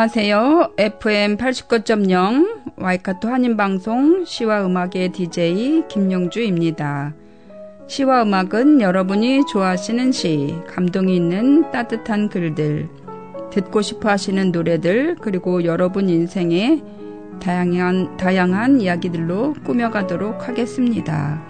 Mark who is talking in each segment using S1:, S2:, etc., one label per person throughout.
S1: 안녕하세요. FM 89.0 와이카토 한인방송 시와 음악의 DJ 김용주입니다. 시와 음악은 여러분이 좋아하시는 시, 감동이 있는 따뜻한 글들, 듣고 싶어 하시는 노래들, 그리고 여러분 인생의 다양한, 다양한 이야기들로 꾸며가도록 하겠습니다.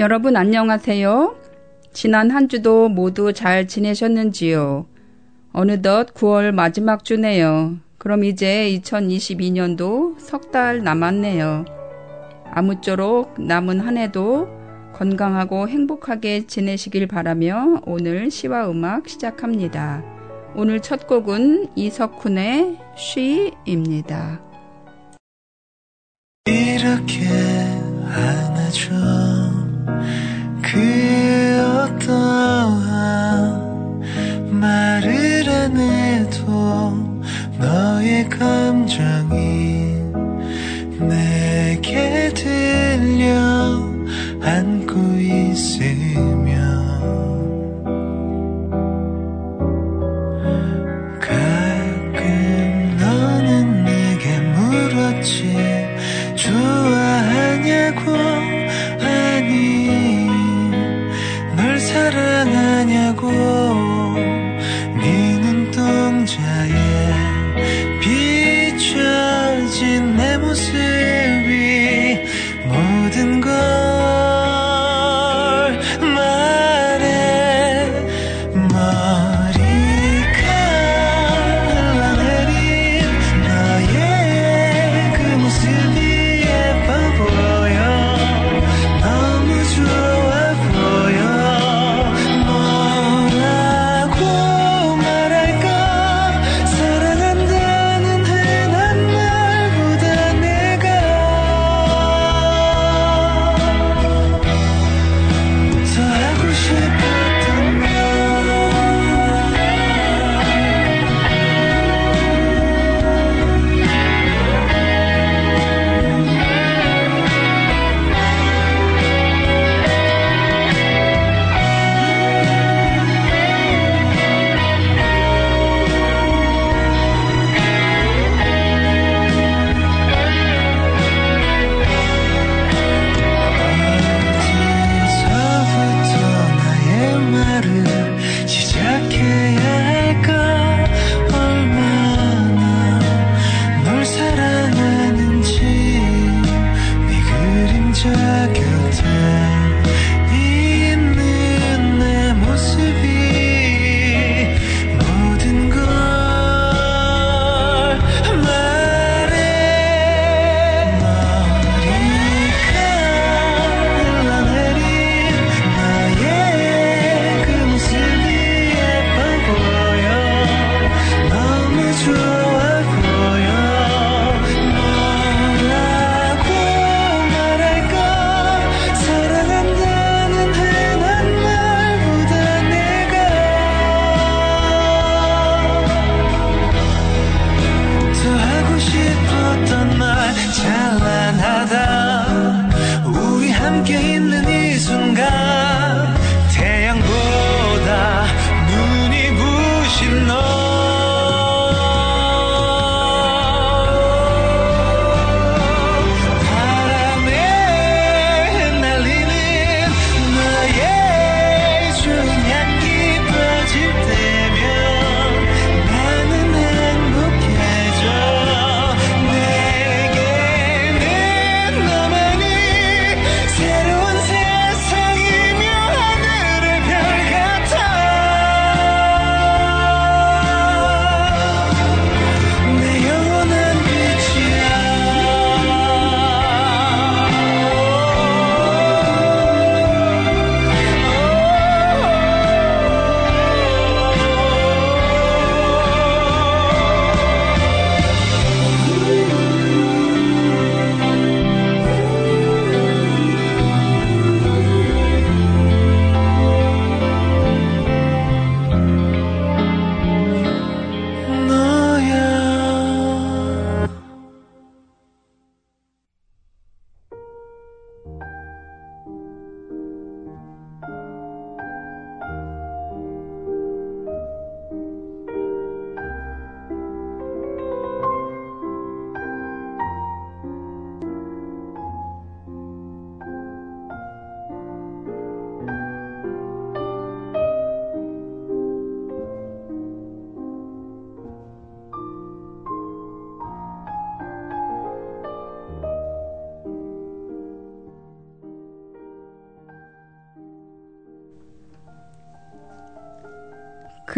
S1: 여러분 안녕하세요. 지난 한 주도 모두 잘 지내셨는지요? 어느덧 9월 마지막 주네요. 그럼 이제 2022년도 석 달 남았네요. 아무쪼록 남은 한 해도 건강하고 행복하게 지내시길 바라며 오늘 시와 음악 시작합니다. 오늘 첫 곡은 이석훈의 쉬입니다.
S2: 이렇게 안아줘 그 어떠한 말을 안 해도 너의 감정이 내게 들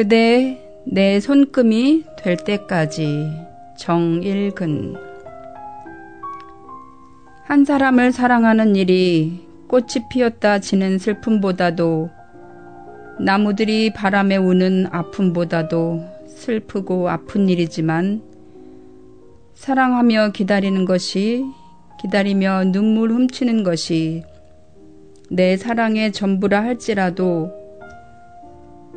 S1: 그대 내 손금이 될 때까지 정일근. 한 사람을 사랑하는 일이 꽃이 피었다 지는 슬픔보다도 나무들이 바람에 우는 아픔보다도 슬프고 아픈 일이지만 사랑하며 기다리는 것이 기다리며 눈물 훔치는 것이 내 사랑의 전부라 할지라도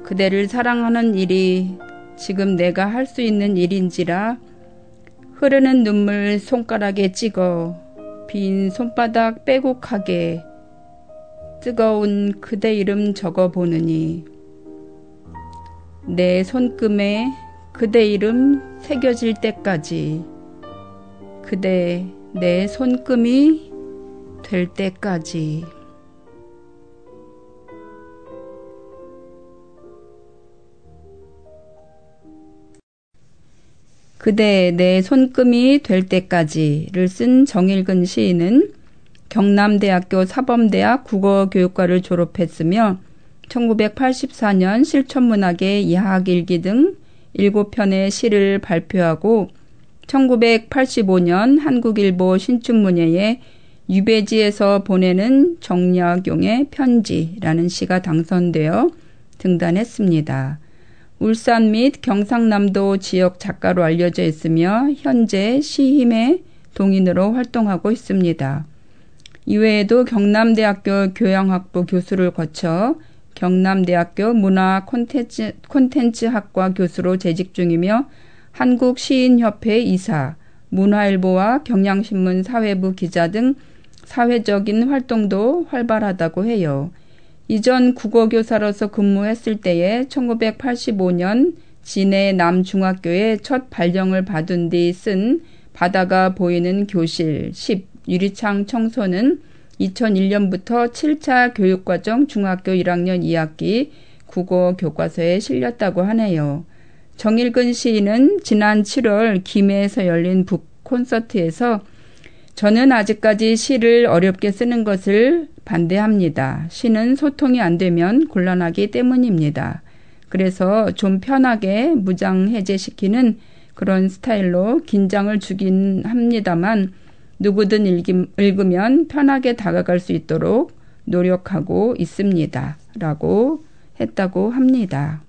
S1: 그대를 사랑하는 일이 지금 내가 할 수 있는 일인지라 흐르는 눈물 손가락에 찍어 빈 손바닥 빼곡하게 뜨거운 그대 이름 적어 보느니 내 손금에 그대 이름 새겨질 때까지 그대 내 손금이 될 때까지 그대 내 손금이 될 때까지를 쓴 정일근 시인은 경남대학교 사범대학 국어교육과를 졸업했으며 1984년 실천문학의 야학일기 등 7편의 시를 발표하고 1985년 한국일보 신춘문예에 유배지에서 보내는 정약용의 편지라는 시가 당선되어 등단했습니다. 울산 및 경상남도 지역 작가로 알려져 있으며 현재 시힘의 동인으로 활동하고 있습니다. 이외에도 경남대학교 교양학부 교수를 거쳐 경남대학교 문화 콘텐츠, 콘텐츠학과 교수로 재직 중이며 한국시인협회 이사, 문화일보와 경향신문 사회부 기자 등 사회적인 활동도 활발하다고 해요. 이전 국어교사로서 근무했을 때에 1985년 진해 남중학교에 첫 발령을 받은 뒤 쓴 바다가 보이는 교실 10 유리창 청소는 2001년부터 7차 교육과정 중학교 1학년 2학기 국어 교과서에 실렸다고 하네요. 정일근 시인은 지난 7월 김해에서 열린 북 콘서트에서 저는 아직까지 시를 어렵게 쓰는 것을 반대합니다. 시는 소통이 안 되면 곤란하기 때문입니다. 그래서 좀 편하게 무장 해제시키는 그런 스타일로 긴장을 주긴 합니다만 누구든 읽기, 읽으면 편하게 다가갈 수 있도록 노력하고 있습니다. 라고 했다고 합니다.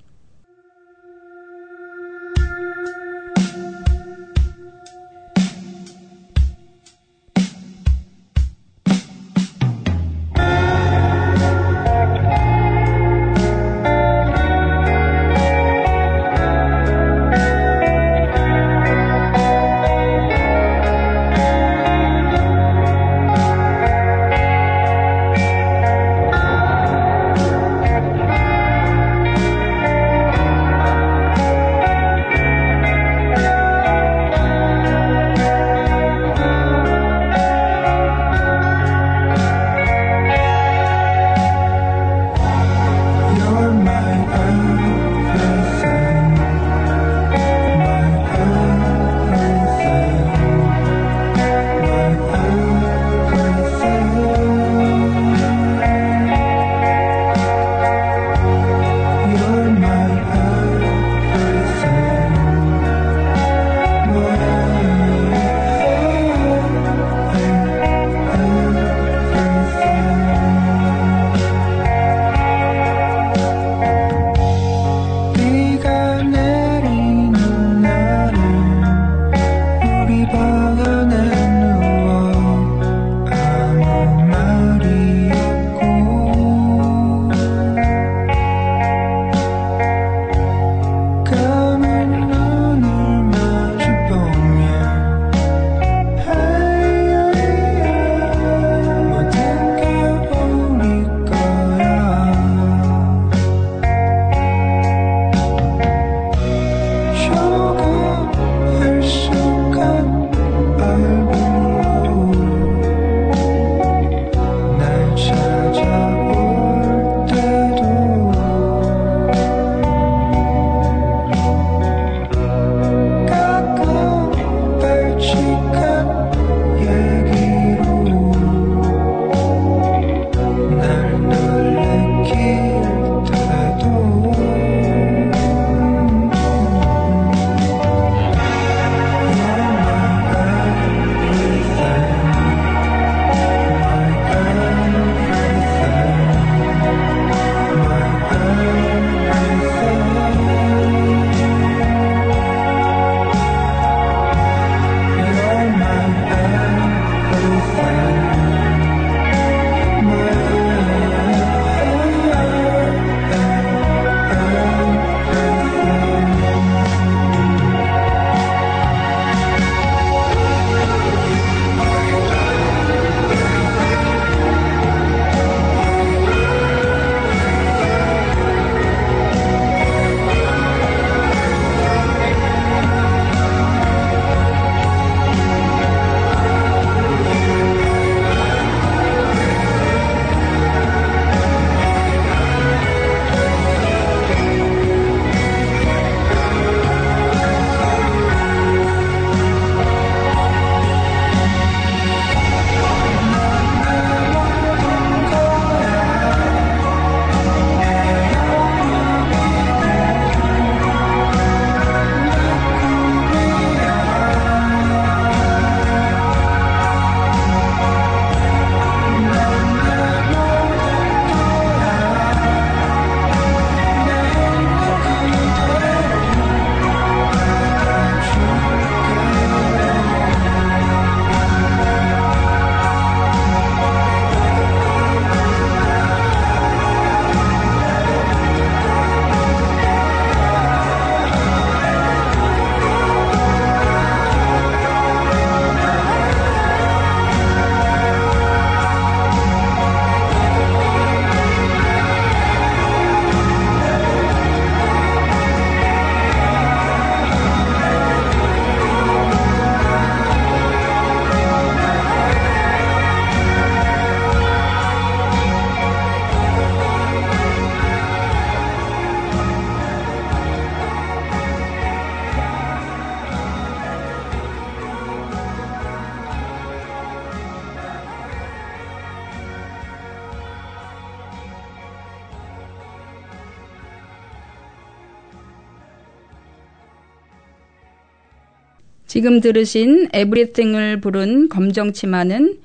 S1: 지금 들으신 에브리띵을 부른 검정치마는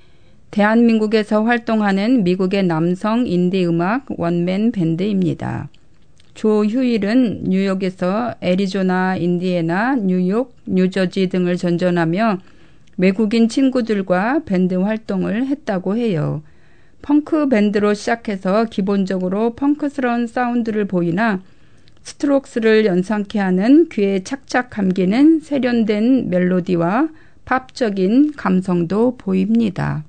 S1: 대한민국에서 활동하는 미국의 남성 인디 음악 원맨 밴드입니다. 조휴일은 뉴욕에서 애리조나, 인디애나, 뉴욕, 뉴저지 등을 전전하며 외국인 친구들과 밴드 활동을 했다고 해요. 펑크 밴드로 시작해서 기본적으로 펑크스러운 사운드를 보이나 스트록스를 연상케 하는 귀에 착착 감기는 세련된 멜로디와 팝적인 감성도 보입니다.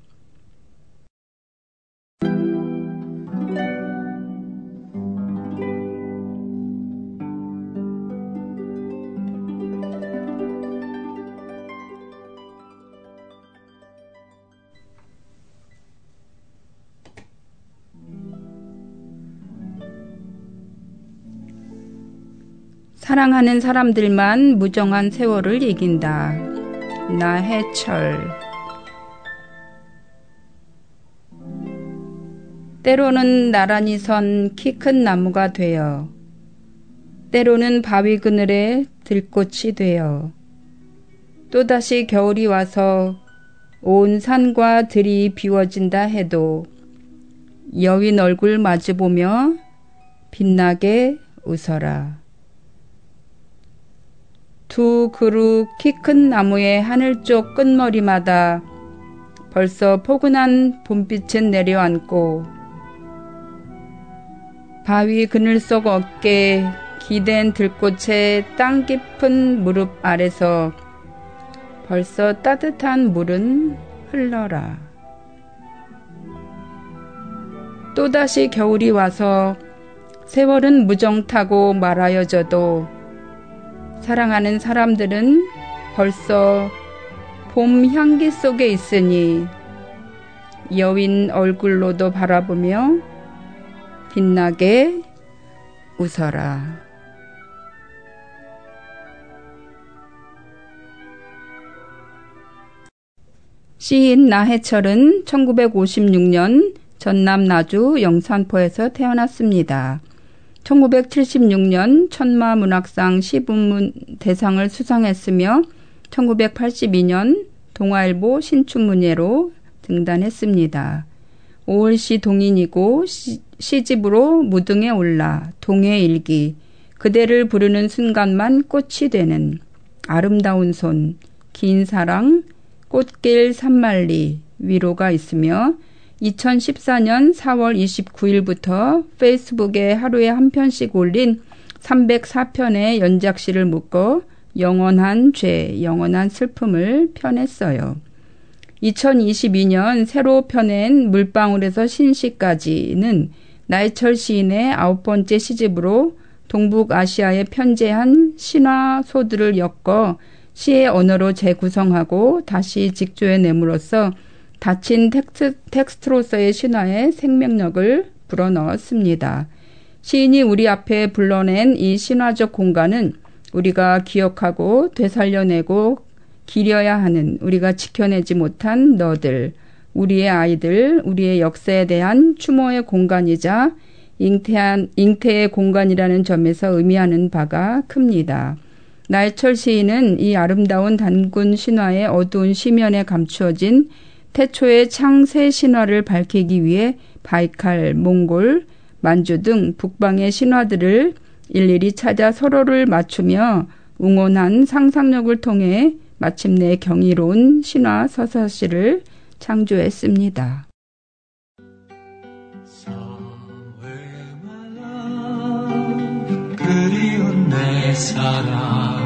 S1: 사랑하는 사람들만 무정한 세월을 이긴다. 나해철. 때로는 나란히 선 키 큰 나무가 되어, 때로는 바위 그늘에 들꽃이 되어, 또다시 겨울이 와서 온 산과 들이 비워진다 해도 여윈 얼굴 마주보며 빛나게 웃어라. 두 그루 키 큰 나무의 하늘 쪽 끝머리마다 벌써 포근한 봄빛은 내려앉고 바위 그늘 속 어깨 기댄 들꽃의 땅 깊은 무릎 아래서 벌써 따뜻한 물은 흘러라. 또다시 겨울이 와서 세월은 무정타고 말하여져도 사랑하는 사람들은 벌써 봄 향기 속에 있으니 여윈 얼굴로도 바라보며 빛나게 웃어라. 시인 나해철은 1956년 전남 나주 영산포에서 태어났습니다. 1976년 천마 문학상 시부문 대상을 수상했으며 1982년 동아일보 신춘문예로 등단했습니다. 5월시 동인이고 시, 집으로 무등에 올라 동해 일기 그대를 부르는 순간만 꽃이 되는 아름다운 손, 긴 사랑, 꽃길 산만리 위로가 있으며 2014년 4월 29일부터 페이스북에 하루에 한 편씩 올린 304편의 연작시를 묶어 영원한 죄, 영원한 슬픔을 펴냈어요. 2022년 새로 펴낸 물방울에서 신시까지는 나이철 시인의 아홉 번째 시집으로 동북아시아에 편재한 신화 소들을 엮어 시의 언어로 재구성하고 다시 직조해냄으로써 닫힌 텍스트, 텍스트로서의 신화에 생명력을 불어넣었습니다. 시인이 우리 앞에 불러낸 이 신화적 공간은 우리가 기억하고 되살려내고 기려야 하는 우리가 지켜내지 못한 너들, 우리의 아이들, 우리의 역사에 대한 추모의 공간이자 잉태한, 잉태의 공간이라는 점에서 의미하는 바가 큽니다. 날철 시인은 이 아름다운 단군 신화의 어두운 시면에 감추어진 태초의 창세 신화를 밝히기 위해 바이칼, 몽골, 만주 등 북방의 신화들을 일일이 찾아 서로를 맞추며 웅원한 상상력을 통해 마침내 경이로운 신화 서사시를 창조했습니다.
S3: 그리운 내 사랑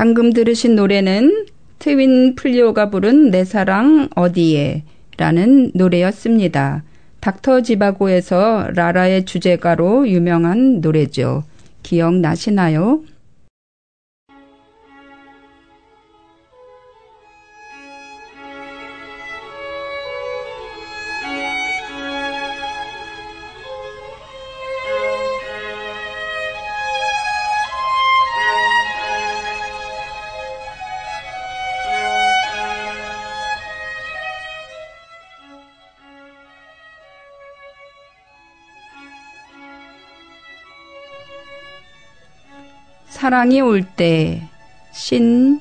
S1: 방금 들으신 노래는 트윈 플리오가 부른 내 사랑 어디에 라는 노래였습니다. 닥터 지바고에서 라라의 주제가로 유명한 노래죠. 기억나시나요? 사랑이 올 때 신현림.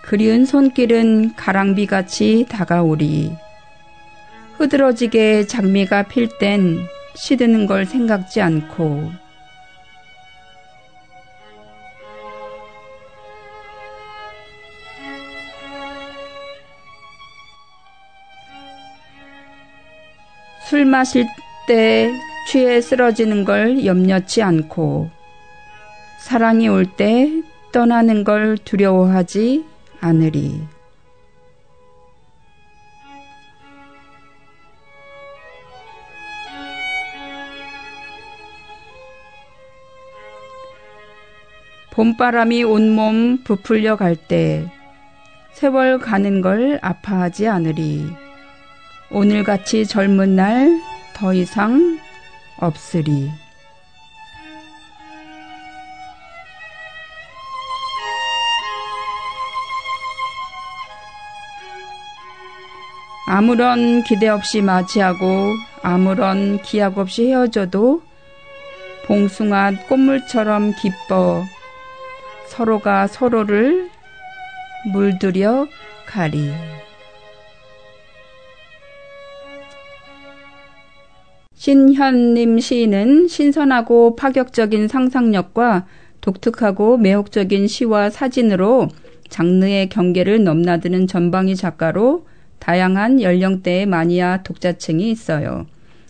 S1: 그리운 손길은 가랑비같이 다가오리. 흐드러지게 장미가 필 땐 시드는 걸 생각지 않고. 술 마실 때 취해 쓰러지는 걸 염려치 않고 사랑이 올 때 떠나는 걸 두려워하지 않으리. 봄바람이 온몸 부풀려 갈 때 세월 가는 걸 아파하지 않으리. 오늘같이 젊은 날 더 이상 없으리. 아무런 기대 없이 맞이하고 아무런 기약 없이 헤어져도 봉숭아 꽃물처럼 기뻐 서로가 서로를 물들여 가리. 신현님 시인은 신선하고 파격적인 상상력과 독특하고 매혹적인 시와 사진으로 장르의 경계를 넘나드는 전방위 작가로 다양한 연령대의 마니아 독자층이 있어요.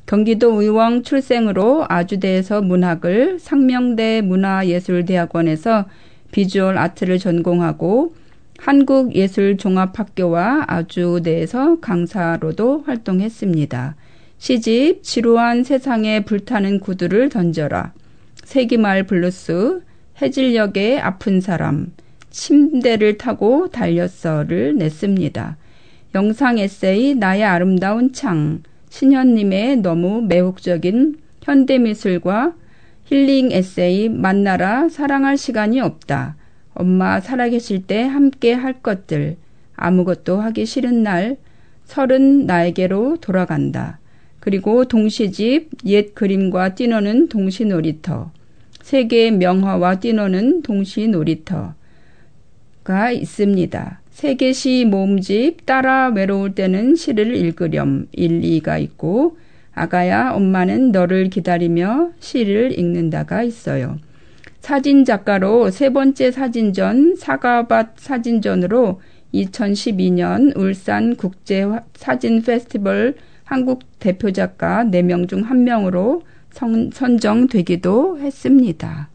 S1: 경기도 의왕 출생으로 아주대에서 문학을 상명대 문화예술대학원에서 visual art를 전공하고 한국예술종합학교와 아주대에서 강사로도 활동했습니다. 시집 지루한 세상에 불타는 구두를 던져라. 세기말 블루스, 해질녘의 아픈 사람, 침대를 타고 달렸어를 냈습니다. 영상 에세이 나의 아름다운 창, 신현림의 너무 매혹적인 현대미술과 힐링 에세이 만나라 사랑할 시간이 없다. 엄마 살아계실 때 함께 할 것들, 아무것도 하기 싫은 날, 설은 나에게로 돌아간다. 그리고 동시집 옛 그림과 뛰노는 동시 놀이터, 세계의 명화와 뛰노는 동시 놀이터가 있습니다. 세계시 모음집 따라 외로울 때는 시를 읽으렴 1, 2가 있고 아가야 엄마는 너를 기다리며 시를 읽는다가 있어요. 사진 작가로 세 번째 사진전 사과밭 사진전으로 2012년 울산 국제 사진 페스티벌 한국 대표 작가 4명 중 1명으로 선정되기도 했습니다.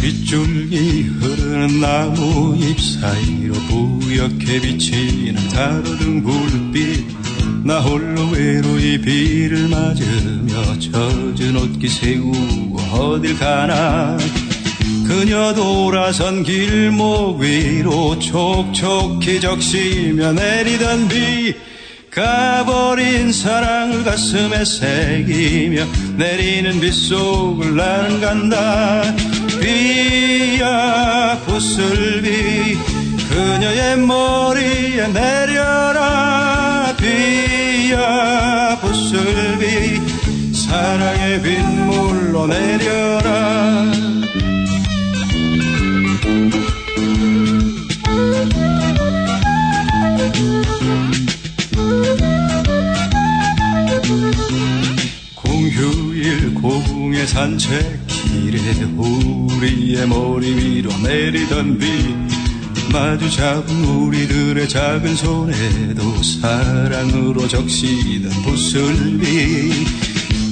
S3: 빗줄기 흐르는 나무 잎 사이로 부옇게 비치는 가로등 불빛 나 홀로 외로이 비를 맞으며 젖은 옷깃 세우고 어딜 가나. 그녀 돌아선 길목 위로 촉촉히 적시며 내리던 비 가버린 사랑을 가슴에 새기며 내리는 빗속을 나는 간다. 비야 부슬비 그녀의 머리에 내려라 비야 부슬비 사랑의 빗물로 내려라 공휴일 고궁의 산책길에 우리의 머리 위로 내리던 비 마주 잡은 우리들의 작은 손에도 사랑으로 적시던 부슬비.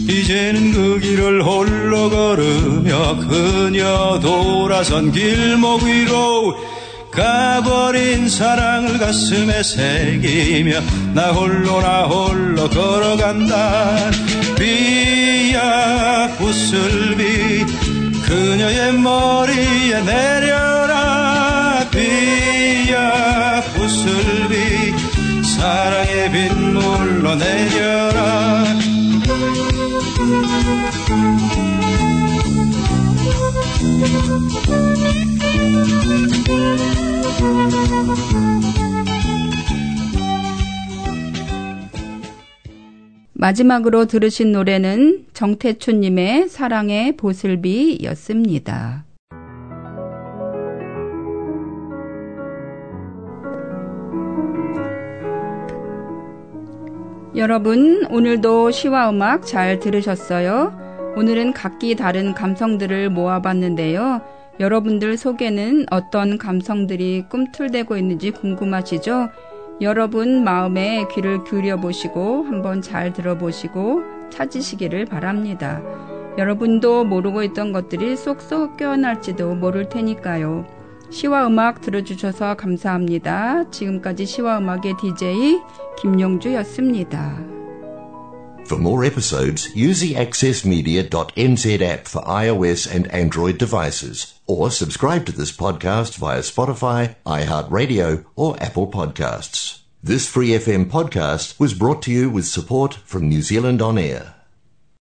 S3: 이제는 그 길을 홀로 걸으며 그녀 돌아선 길목 위로 가버린 사랑을 가슴에 새기며 나 홀로 나 홀로 걸어간다. 비야 부슬비 그녀의 머리에 내려라 비야 부슬비 사랑의 빗물로 내려라
S1: 마지막으로 들으신 노래는 정태춘님의 사랑의 보슬비였습니다. 여러분, 오늘도 시와 음악 잘 들으셨어요? 오늘은 각기 다른 감성들을 모아봤는데요. 여러분들 속에는 어떤 감성들이 꿈틀대고 있는지 궁금하시죠? 여러분 마음에 귀를 기울여 보시고 한번 잘 들어보시고 찾으시기를 바랍니다. 여러분도 모르고 있던 것들이 쏙쏙 깨어날지도 모를 테니까요. 시와 음악 들어주셔서 감사합니다. 지금까지 시와 음악의 DJ 김용주였습니다.
S4: For more episodes, use the accessmedia.nz app for iOS and Android devices, or subscribe to this podcast via Spotify, iHeartRadio, or Apple Podcasts. This free FM podcast was brought to you with support from New Zealand On Air.